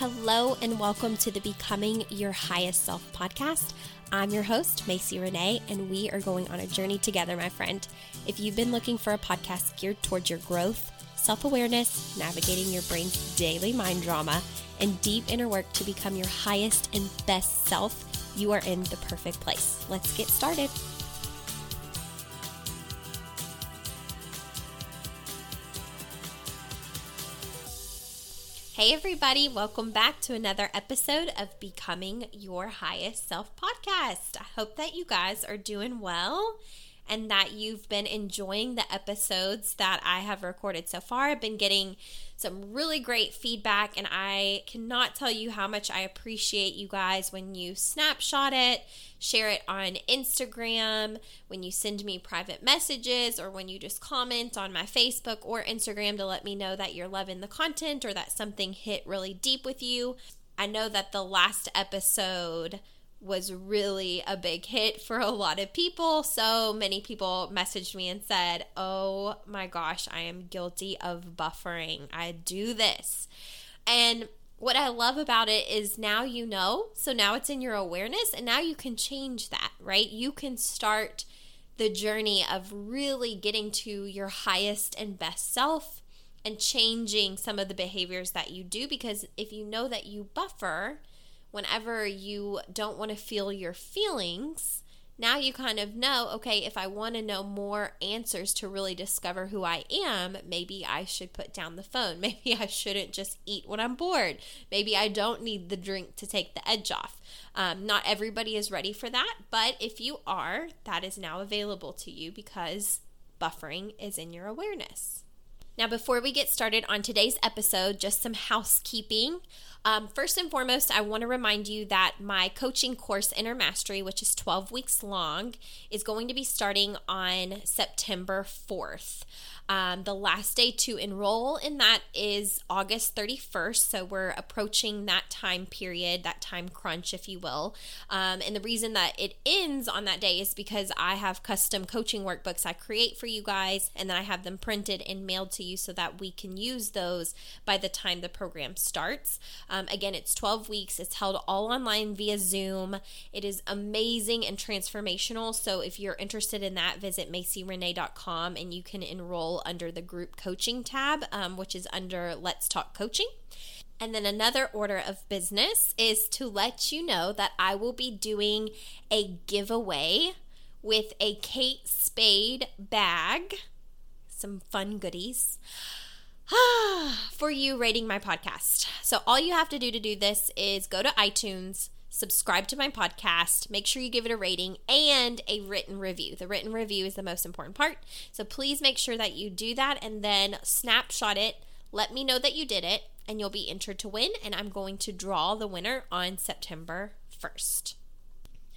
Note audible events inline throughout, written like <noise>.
Hello, and welcome to the Becoming Your Highest Self podcast. I'm your host, Macy Renee, and we are going on a journey together, my friend. If you've been looking for a podcast geared towards your growth, self awareness, navigating your brain's daily mind drama, and deep inner work to become your highest and best self, you are in the perfect place. Let's get started. Hey, everybody, welcome back to another episode of Becoming Your Highest Self podcast. I hope that you guys are doing well and that you've been enjoying the episodes that I have recorded so far. I've been getting some really great feedback, and I cannot tell you how much I appreciate you guys when you snapshot it, share it on Instagram, when you send me private messages, or when you just comment on my Facebook or Instagram to let me know that you're loving the content or that something hit really deep with you. I know that the last episode was really a big hit for a lot of people. So many people messaged me and said, Oh my gosh, I am guilty of buffering. I do this. And what I love about it is now you know. So now it's in your awareness, and now you can change that, right? You can start the journey of really getting to your highest and best self and changing some of the behaviors that you do because if you know that you buffer, whenever you don't want to feel your feelings, now you kind of know okay, if I want to know more answers to really discover who I am, maybe I should put down the phone. <laughs> Maybe I shouldn't just eat when I'm bored. Maybe I don't need the drink to take the edge off. Um, not everybody is ready for that, but if you are, that is now available to you because buffering is in your awareness. Now, before we get started on today's episode, just some housekeeping. Um, first and foremost, I want to remind you that my coaching course, Inner Mastery, which is 12 weeks long, is going to be starting on September 4th. Um, the last day to enroll in that is August 31st. So we're approaching that time period, that time crunch, if you will. Um, and the reason that it ends on that day is because I have custom coaching workbooks I create for you guys, and then I have them printed and mailed to you so that we can use those by the time the program starts. Um, again, it's 12 weeks, it's held all online via Zoom. It is amazing and transformational. So if you're interested in that, visit macyrenee.com and you can enroll under the group coaching tab, um, which is under Let's Talk Coaching. And then another order of business is to let you know that I will be doing a giveaway with a Kate Spade bag, some fun goodies <sighs> for you rating my podcast. So all you have to do to do this is go to iTunes subscribe to my podcast, make sure you give it a rating and a written review. The written review is the most important part. So please make sure that you do that and then snapshot it. Let me know that you did it and you'll be entered to win. And I'm going to draw the winner on September 1st.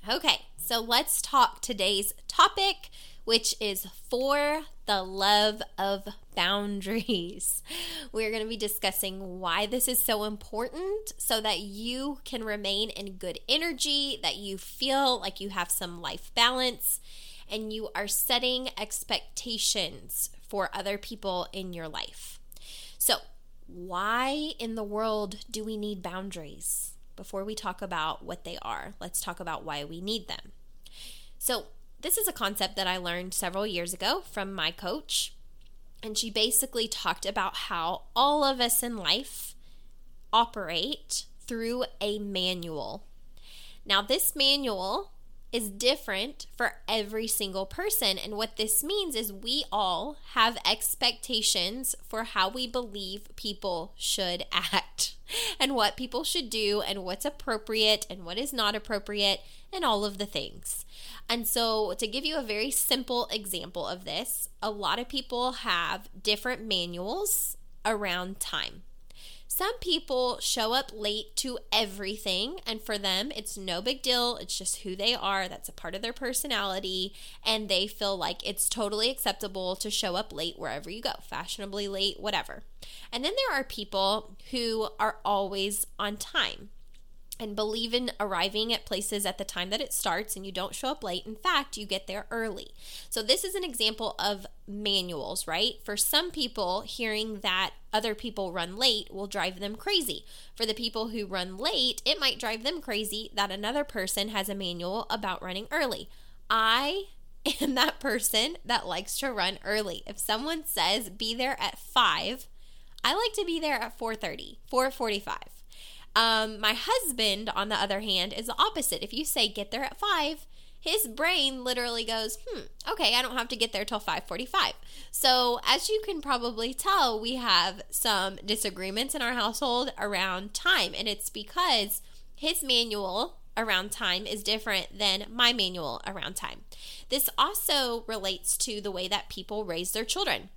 Okay, so let's talk today's topic, which is for the love of boundaries. <laughs> We're going to be discussing why this is so important so that you can remain in good energy, that you feel like you have some life balance, and you are setting expectations for other people in your life. So, why in the world do we need boundaries? before we talk about what they are, let's talk about why we need them. So, this is a concept that I learned several years ago from my coach. And she basically talked about how all of us in life operate through a manual. Now, this manual is different for every single person. And what this means is we all have expectations for how we believe people should <laughs> act and what people should do and what's appropriate and what is not appropriate and all of the things. And so, to give you a very simple example of this, a lot of people have different manuals around time. Some people show up late to everything, and for them, it's no big deal. It's just who they are. That's a part of their personality, and they feel like it's totally acceptable to show up late wherever you go, fashionably late, whatever. And then there are people who are always on time. And believe in arriving at places at the time that it starts and you don't show up late. In fact, you get there early. So, this is an example of manuals, right? For some people, hearing that other people run late will drive them crazy. For the people who run late, it might drive them crazy that another person has a manual about running early. I <laughs> am that person that likes to run early. If someone says be there at 5, I like to be there at 4:30, 4:45. Um, my husband, on the other hand, is the opposite. If you say get there at five, his brain literally goes, hmm, okay, I don't have to get there till 5:45. So, as you can probably tell, we have some disagreements in our household around time, and it's because his manual around time is different than my manual around time. This also relates to the way that people raise their children.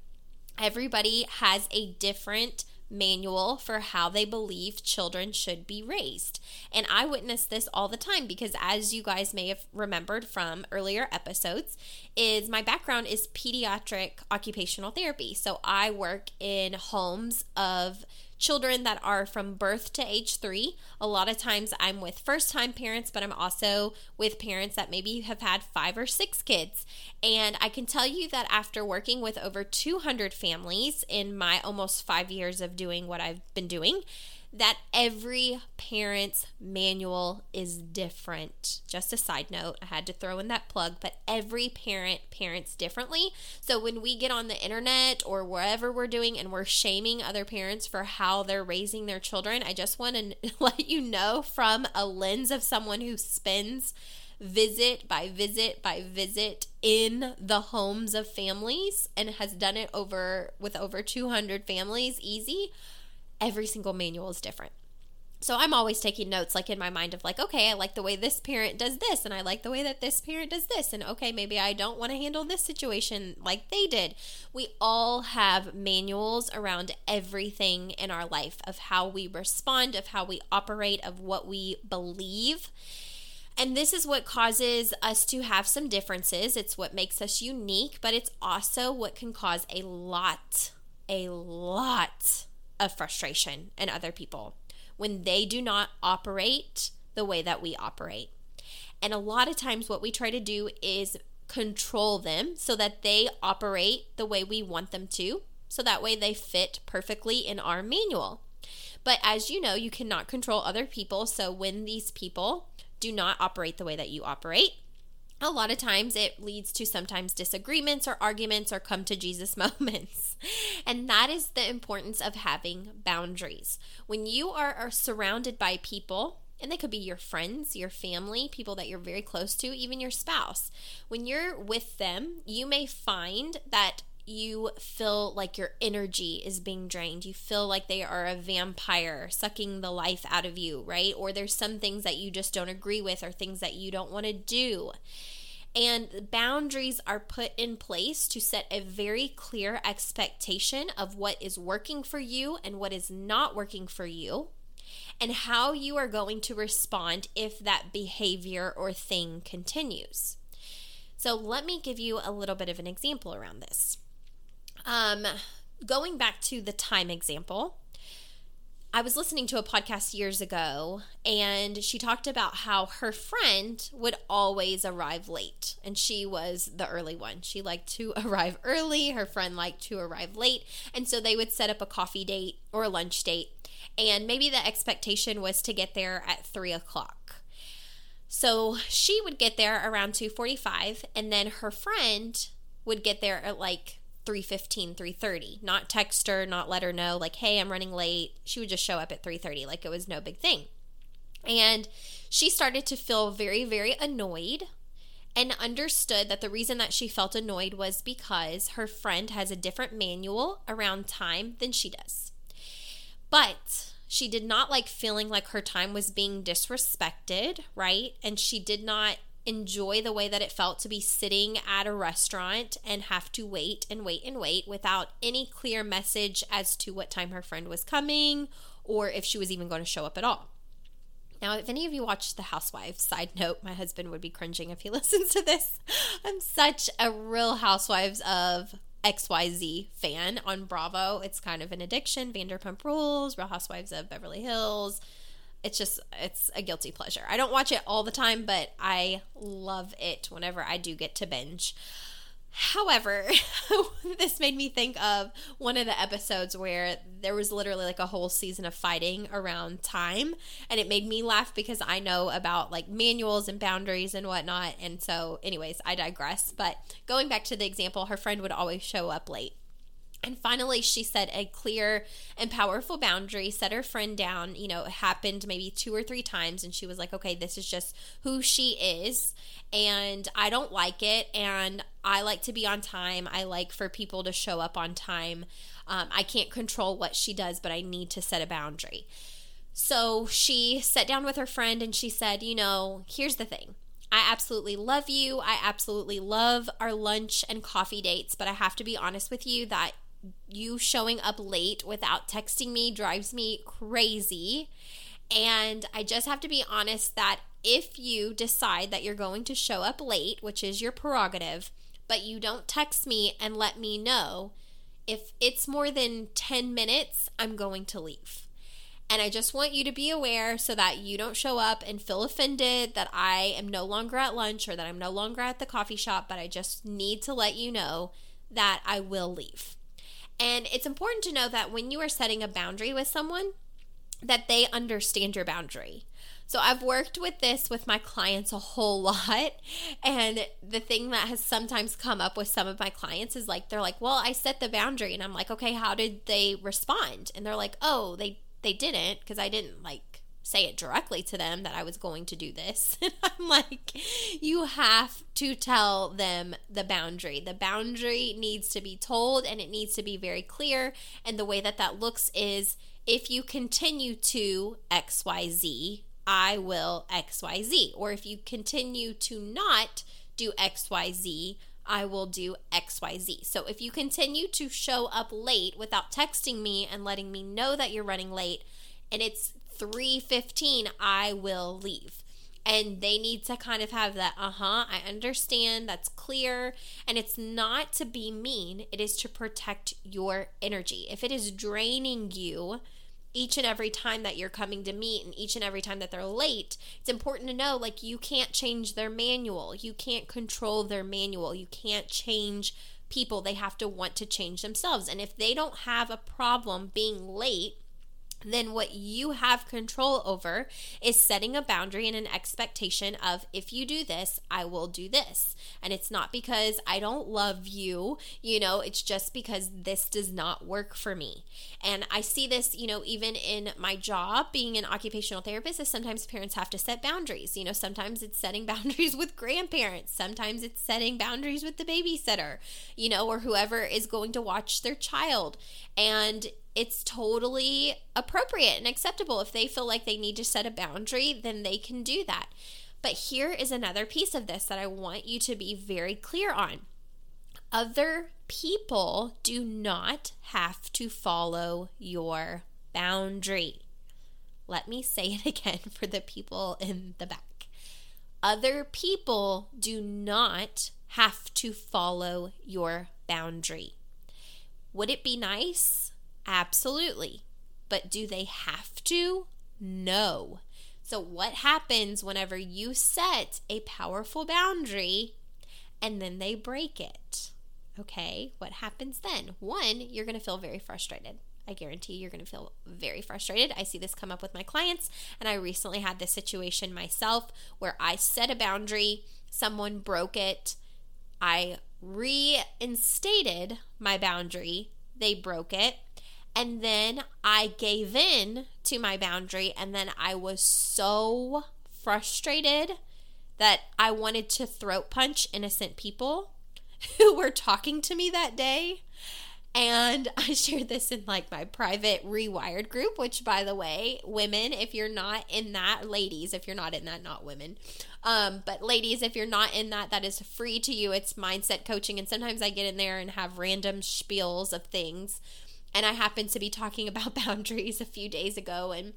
Everybody has a different manual for how they believe children should be raised. And I witness this all the time because as you guys may have remembered from earlier episodes, is my background is pediatric occupational therapy. So I work in homes of children that are from birth to age three. A lot of times I'm with first time parents, but I'm also with parents that maybe have had five or six kids. And I can tell you that after working with over 200 families in my almost five years of doing what I've been doing, that every parent's manual is different. Just a side note, I had to throw in that plug, but every parent parents differently. So when we get on the internet or wherever we're doing and we're shaming other parents for how they're raising their children, I just want to <laughs> let you know from a lens of someone who spends visit by visit by visit in the homes of families and has done it over with over 200 families easy every single manual is different. So I'm always taking notes, like in my mind, of like, okay, I like the way this parent does this, and I like the way that this parent does this, and okay, maybe I don't want to handle this situation like they did. We all have manuals around everything in our life of how we respond, of how we operate, of what we believe. And this is what causes us to have some differences. It's what makes us unique, but it's also what can cause a lot, a lot of frustration in other people when they do not operate the way that we operate. And a lot of times, what we try to do is control them so that they operate the way we want them to, so that way they fit perfectly in our manual. But as you know, you cannot control other people. So when these people do not operate the way that you operate, a lot of times it leads to sometimes disagreements or arguments or come to Jesus <laughs> moments. And that is the importance of having boundaries. When you are, are, surrounded by people, and they could be your friends, your family, people that you're very close to, even your spouse, when you're with them, you may find that you feel like your energy is being drained. You feel like they are a vampire sucking the life out of you, right? Or there's some things that you just don't agree with or things that you don't want to do. And boundaries are put in place to set a very clear expectation of what is working for you and what is not working for you, and how you are going to respond if that behavior or thing continues. So, let me give you a little bit of an example around this. Um, going back to the time example, I was listening to a podcast years ago and she talked about how her friend would always arrive late and she was the early one. She liked to <laughs> arrive early, her friend liked to arrive late, and so they would set up a coffee date or a lunch date. And maybe the expectation was to get there at three o'clock. So she would get there around 2:45 and then her friend would get there at like 3:15, 3:30. Not text her, not let her know like, "Hey, I'm running late." She would just show up at 3:30 like it was no big thing. And she started to feel very very annoyed and understood that the reason that she felt annoyed was because her friend has a different manual around time than she does. But she did not like feeling like her time was being disrespected, right? And she did not enjoy the way that it felt to be sitting at a restaurant and have to wait and wait and wait without any clear message as to what time her friend was coming or if she was even going to show up at all. Now, if any of you watch The Housewives, side note, my husband would be cringing if he <laughs> listens to this. I'm such a real Housewives of XYZ fan on Bravo. It's kind of an addiction. Vanderpump Rules, Real Housewives of Beverly Hills, it's just it's a guilty pleasure. I don't watch it all the time, but I love it whenever I do get to binge. However, <laughs> this made me think of one of the episodes where there was literally like a whole season of fighting around time. And it made me laugh because I know about like manuals and boundaries and whatnot. And so, anyways, I digress. But going back to the example, her friend would always show up late. And finally, she set a clear and powerful boundary, set her friend down. You know, it happened maybe two or three times, and she was like, okay, this is just who she is. And I don't like it. And I like to be on time. I like for people to show up on time. Um, I can't control what she does, but I need to set a boundary. So she sat down with her friend and she said, you know, here's the thing. I absolutely love you. I absolutely love our lunch and coffee dates, but I have to be honest with you that you showing up late without texting me drives me crazy. And I just have to be honest that if you decide that you're going to show up late, which is your prerogative, but you don't text me and let me know, if it's more than 10 minutes, I'm going to leave. And I just want you to be aware so that you don't show up and feel offended that I am no longer at lunch or that I'm no longer at the coffee shop, but I just need to let you know that I will leave. And it's important to know that when you are setting a boundary with someone, that they understand your boundary. So I've worked with this with my clients a whole <laughs> lot. And the thing that has sometimes come up with some of my clients is like they're like, "Well, I set the boundary." And I'm like, "Okay, how did they respond?" And they're like, "Oh, they they didn't because I didn't like say it directly to them that I was going to do this. <laughs> And I'm like, you have to tell them the boundary. The boundary needs to be told and it needs to be very clear. And the way that that looks is if you continue to XYZ, I will XYZ. Or if you continue to not do XYZ, I will do XYZ. So if you continue to show up late without texting me and letting me know that you're running late, and it's 3:15 I will leave. And they need to kind of have that, uh-huh, I understand, that's clear, and it's not to be mean, it is to protect your energy. If it is draining you, each and every time that you're coming to meet and each and every time that they're late, it's important to know like you can't change their manual. You can't control their manual. You can't change people. They have to want to change themselves. And if they don't have a problem being late, then what you have control over is setting a boundary and an expectation of if you do this, I will do this. And it's not because I don't love you, you know, it's just because this does not work for me. And I see this, you know, even in my job being an occupational therapist, is sometimes parents have to set boundaries. You know, sometimes it's setting <laughs> boundaries with grandparents, sometimes it's setting boundaries with the babysitter, you know, or whoever is going to watch their child. And it's totally appropriate and acceptable. If they feel like they need to set a boundary, then they can do that. But here is another piece of this that I want you to be very clear on. Other people do not have to follow your boundary. Let me say it <laughs> again for the people in the back. Other people do not have to follow your boundary. Would it be nice Absolutely. But do they have to? No. So, what happens whenever you set a powerful boundary and then they break it? Okay, what happens then? One, you're going to feel very frustrated. I guarantee you're going to feel very frustrated. I see this come up with my clients, and I recently had this situation myself where I set a boundary, someone broke it, I reinstated my boundary, they broke it, and then I gave in to my boundary, and then I was so frustrated that I wanted to throat punch innocent people <laughs> who were talking to me that day. And <laughs> I shared this in like my private rewired group, which by the way, women, if you're not in that, ladies, if you're not in that, not women. Um, but ladies, if you're not in that, that is free to you. It's mindset coaching. And sometimes I get in there and have random spiels of things and I happened to be talking <laughs> about boundaries a few days ago and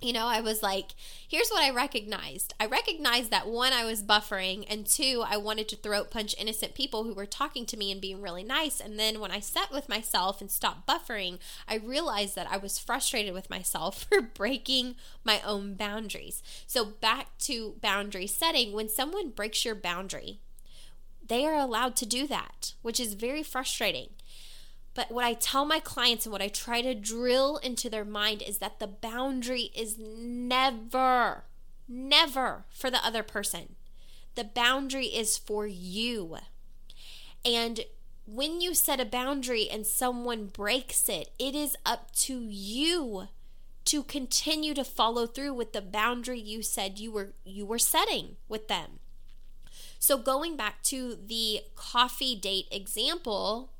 you know, I was like, here's what I recognized. I recognized that one, I was buffering, and two, I wanted to throat punch innocent people who were talking to me and being really nice. And then when I sat with myself and stopped buffering, I realized that I was frustrated with myself <laughs> for breaking my own boundaries. So, back to boundary setting, when someone breaks your boundary, they are allowed to do that, which is very frustrating. But what I tell my clients and what I try to drill into their mind is that the boundary is never, never for the other person. The boundary is for you. And when you set a boundary and someone breaks it, it is up to you to continue to follow through with the boundary you said you were you were setting with them. So going back to the coffee date example,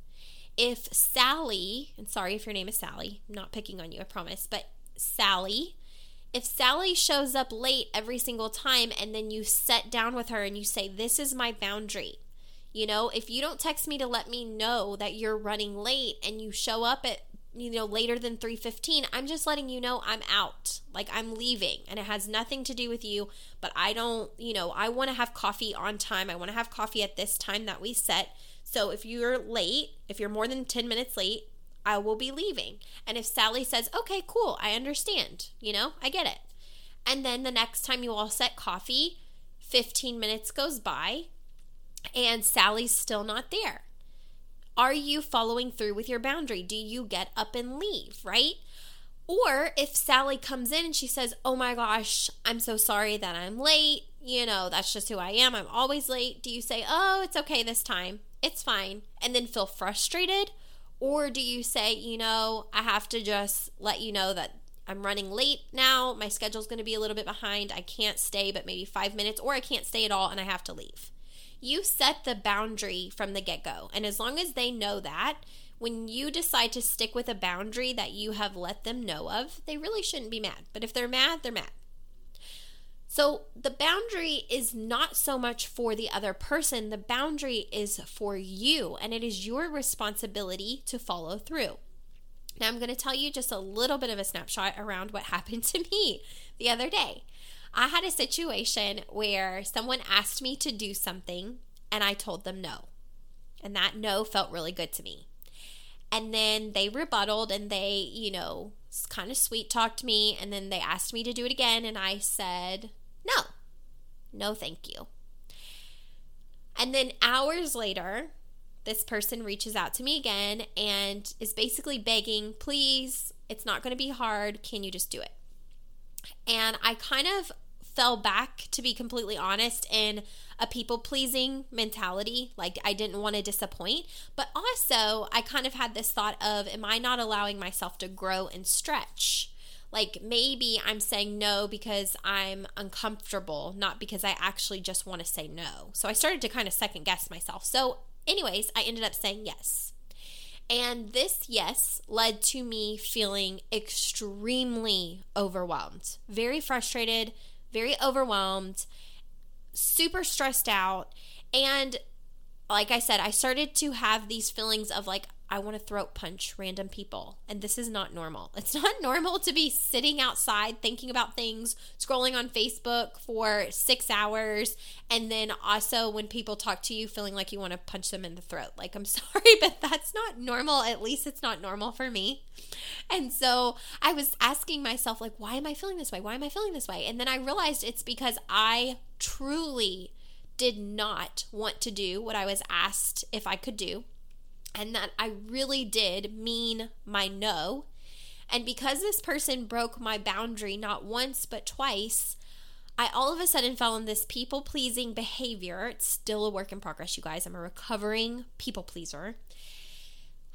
if Sally, and sorry if your name is Sally, I'm not picking on you, I promise, but Sally, if Sally shows up late every single time and then you sit down with her and you say, This is my boundary. You know, if you don't text me to let me know that you're running late and you show up at you know later than 3:15 I'm just letting you know I'm out like I'm leaving and it has nothing to do with you but I don't you know I want to have coffee on time I want to have coffee at this time that we set so if you're late, if you're more than 10 minutes late, I will be leaving. And if Sally says, okay, cool, I understand, you know, I get it. And then the next time you all set coffee, 15 minutes goes by and Sally's still not there. Are you following through with your boundary? Do you get up and leave, right? Or if Sally comes in and she says, Oh my gosh, I'm so sorry that I'm late. You know, that's just who I am. I'm always late. Do you say, Oh, it's okay this time? It's fine, and then feel frustrated? Or do you say, you know, I have to just let you know that I'm running late now. My schedule's going to be a little bit behind. I can't stay but maybe five minutes, or I can't stay at all and I have to leave. You set the boundary from the get go. And as long as they know that, when you decide to stick with a boundary that you have let them know of, they really shouldn't be mad. But if they're mad, they're mad. So the boundary is not so much for the other person, the boundary is for you, and it is your responsibility to follow through. Now, I'm going to tell you just a little bit of a snapshot around what <laughs> happened to me the other day. I had a situation where someone asked me to do something, and I told them no. And that no felt really good to me. And then they rebutted and they, you know, kind of sweet talked me. And then they asked me to do it again. And I said, no, no, thank you. And then hours later, this person reaches out to me again and is basically begging, please, it's not going to be hard. Can you just do it? And I kind of fell back, to be completely honest, in a people pleasing mentality. Like I didn't want to disappoint. But also, I kind of had this thought of, am I not allowing myself to grow and stretch? Like maybe I'm saying no because I'm uncomfortable, not because I actually just want to say no. So I started to kind of second guess myself. So, anyways, I ended up saying yes. And this yes led to me feeling extremely overwhelmed, very frustrated, very overwhelmed, super stressed out. And like I said, I started to have these feelings of like, I want to throat punch random people. And this is not normal. <laughs> It's not normal to be sitting outside thinking about things, scrolling on Facebook for six hours, and then also when people talk to you, feeling like you want to punch them in the throat. Like, I'm <laughs> sorry, but that's not normal. At least it's not normal for me. And so I was asking myself, like, why am I feeling this way? Why am I feeling this way? And then I realized it's because I truly did not want to do what I was asked if I could do and that I really did mean my no. And because this person broke my boundary not once but twice, I all of a sudden fell in this people pleasing behavior. It's still a work in progress, you guys. I'm a recovering people pleaser.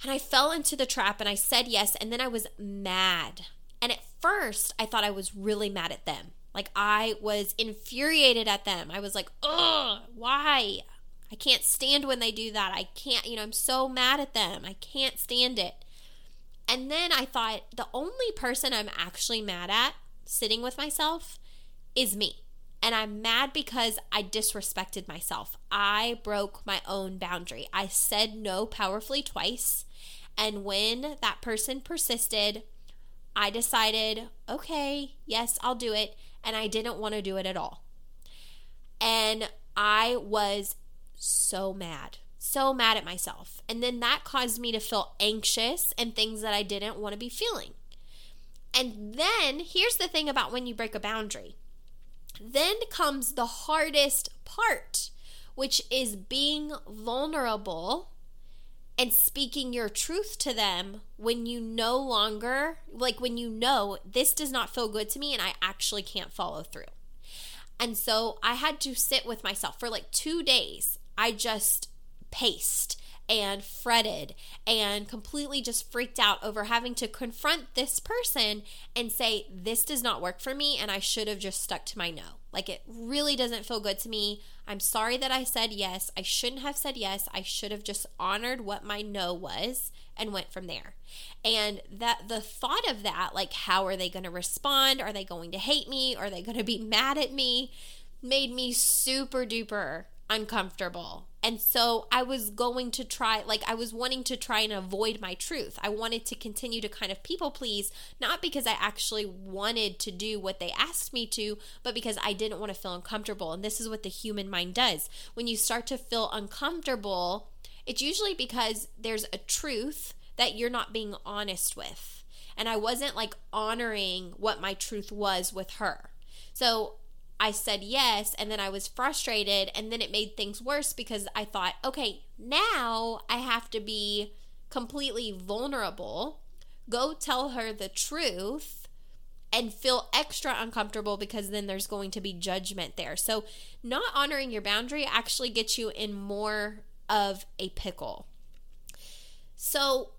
And I fell into the trap and I said yes, and then I was mad. And at first, I thought I was really mad at them. Like I was infuriated at them. I was like, ugh, why? I can't stand when they do that. I can't, you know, I'm so mad at them. I can't stand it. And then I thought the only person I'm actually mad at sitting with myself is me. And I'm mad because I disrespected myself. I broke my own boundary. I said no powerfully twice. And when that person persisted, I decided, okay, yes, I'll do it. And I didn't want to do it at all. And I was so mad, so mad at myself. And then that caused me to feel anxious and things that I didn't want to be feeling. And then here's the thing about when you break a boundary. Then comes the hardest part, which is being vulnerable and speaking your truth to them when you no longer, like when you know this does not feel good to me and I actually can't follow through. And so I had to sit with myself for like two days. I just paced and fretted and completely just freaked out over having to confront this person and say, This does not work for me, and I should have just stuck to my no. Like, it really doesn't feel good to me. I'm sorry that I said yes. I shouldn't have said yes. I should have just honored what my no was and went from there. And that the thought of that, like, how are they going to respond? Are they going to hate me? Are they going to be <laughs> mad at me? Made me super duper uncomfortable. And so I was going to try, like, I was wanting to try and avoid my truth. I wanted to continue to kind of people please, not because I actually wanted to do what they asked me to, but because I didn't want to feel uncomfortable. And this is what the human mind does. When you start to feel uncomfortable, it's usually because there's a truth that you're not being honest with. And I wasn't like honoring what my truth was with her. So I said yes, and then I was frustrated, and then it made things worse because I thought, okay, now I have to be completely vulnerable, go tell her the truth, and feel extra uncomfortable because then there's going to be judgment there. So, not honoring your boundary actually gets you in more of a pickle. So,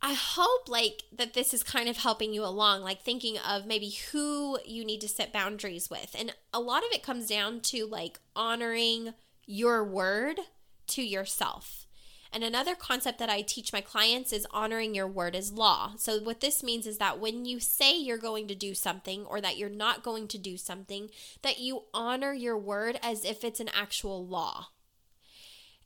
I hope like that this is kind of helping you along, like thinking of maybe who you need to set boundaries with. And a lot of it comes down to like honoring your word to yourself. And another concept that I teach my clients is honoring your word as law. So, what this means is that when you say you're going to do something or that you're not going to do something, that you honor your word as if it's an actual law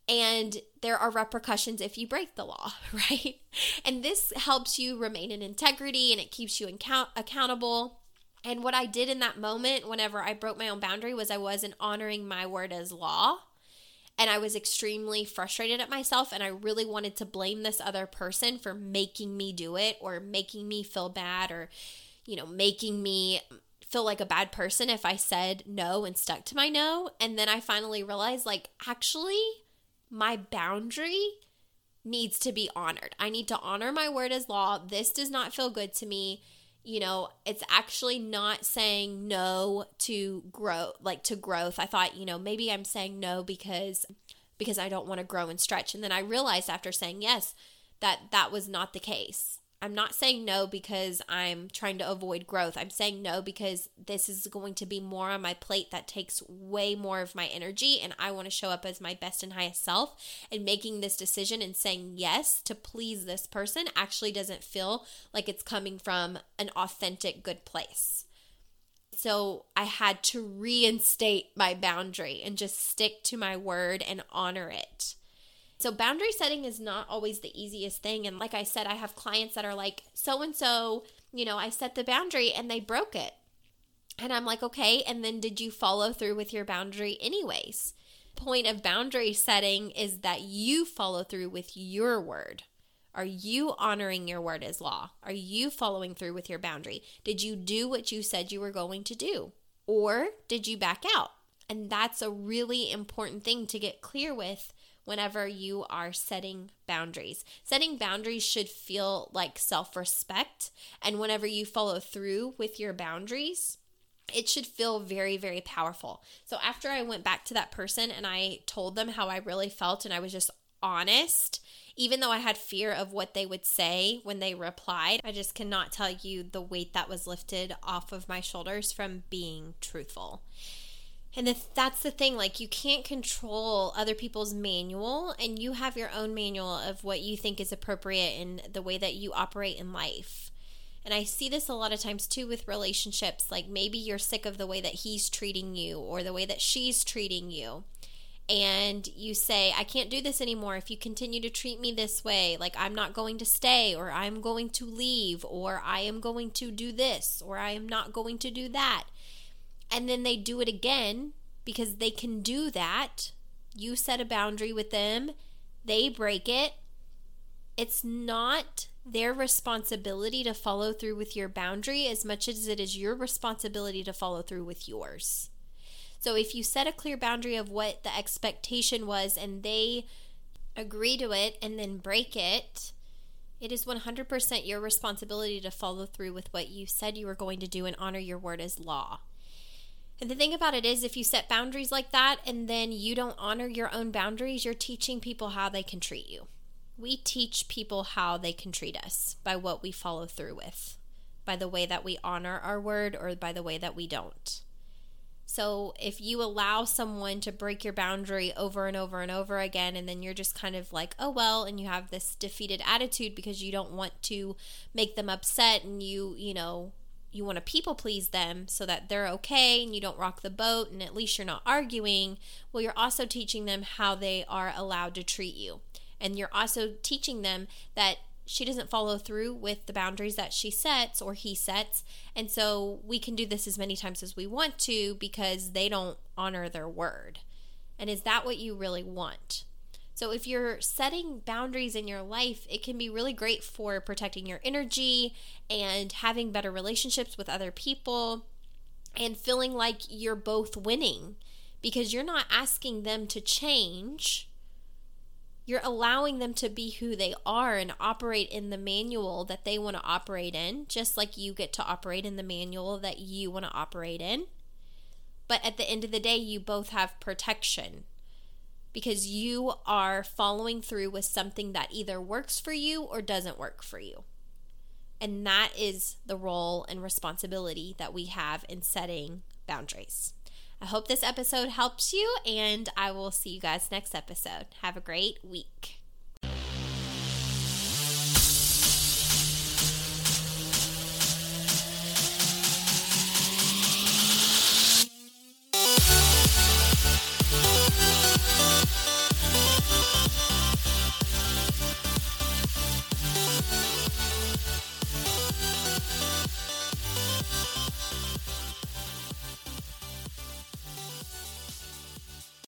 and there are repercussions if you break the law, <laughs> right? And this helps you remain in integrity and it keeps you account- accountable. And what I did in that moment, whenever I broke my own boundary, was I wasn't honoring my word as law. And I was extremely frustrated at myself. And I really wanted to blame this other person for making me do it or making me feel bad or, you know, making me feel like a bad person if I said no and stuck to my no. And then I finally realized, like, actually, my boundary needs to be honored. I need to honor my word as law. This does not feel good to me. You know, it's actually not saying no to grow like to growth. I thought, you know, maybe I'm saying no because because I don't want to grow and stretch. And then I realized after saying yes that that was not the case. I'm not saying no because I'm trying to avoid growth. I'm saying no because this is going to be more on my plate that takes way more of my energy, and I want to show up as my best and highest self. And making this decision and saying yes to please this person actually doesn't feel like it's coming from an authentic, good place. So I had to reinstate my boundary and just stick to my word and honor it. So, boundary setting is not always the easiest thing. And like I said, I have clients that are like, so and so, you know, I set the boundary and they broke it. And I'm like, okay. And then did you follow through with your boundary anyways? Point of boundary setting is that you follow through with your word. Are you honoring your word as law? Are you following through with your boundary? Did you do what you said you were going to do? Or did you back out? And that's a really important thing to get clear with whenever you are setting boundaries. Setting boundaries should feel like self respect. And whenever you follow through with your boundaries, it should feel very, very powerful. So after I went back to that person and I told them how I really felt and I was just honest, even though I had fear of what they would say when they replied, I just cannot tell you the weight that was lifted off of my shoulders from being truthful. And that's the thing, like you can't control other people's manual, and you have your own manual of what you think is appropriate in the way that you operate in life. And I see this a lot of times too with relationships. Like maybe you're sick of the way that he's treating you or the way that she's treating you. and you say, I can't do this anymore if you continue to treat me this way. Like, I'm not going to stay, or I'm going to leave, or I am going to do this, or I am not going to do that. And then they do it again because they can do that. You set a boundary with them, they break it. It's not their responsibility to follow through with your boundary as much as it is your responsibility to follow through with yours. So if you set a clear boundary of what the expectation was and they agree to it and then break it, it is 100% your responsibility to follow through with what you said you were going to do and honor your word as law. And the thing about it is, if you set boundaries like that and then you don't honor your own boundaries, you're teaching people how they can treat you. We teach people how they can treat us by what we follow through with, by the way that we honor our word or by the way that we don't. So if you allow someone to break your boundary over and over and over again, and then you're just kind of like, oh, well, and you have this defeated attitude because you don't want to make them upset and you, you know, you want to people please them so that they're okay and you don't rock the boat and at least you're not arguing, well, you're also teaching them how they are allowed to treat you. And you're also teaching them that she doesn't follow through with the boundaries that she sets or he sets. And so we can do this as many times as we want to because they don't honor their word. And is that what you really want? So, if you're setting boundaries in your life, it can be really great for protecting your energy and having better relationships with other people and feeling like you're both winning because you're not asking them to change you're allowing them to be who they are and operate in the manual that they want to operate in, just like you get to operate in the manual that you want to operate in. But at the end of the day, you both have protection because you are following through with something that either works for you or doesn't work for you. And that is the role and responsibility that we have in setting boundaries. I hope this episode helps you, and I will see you guys next episode. Have a great week.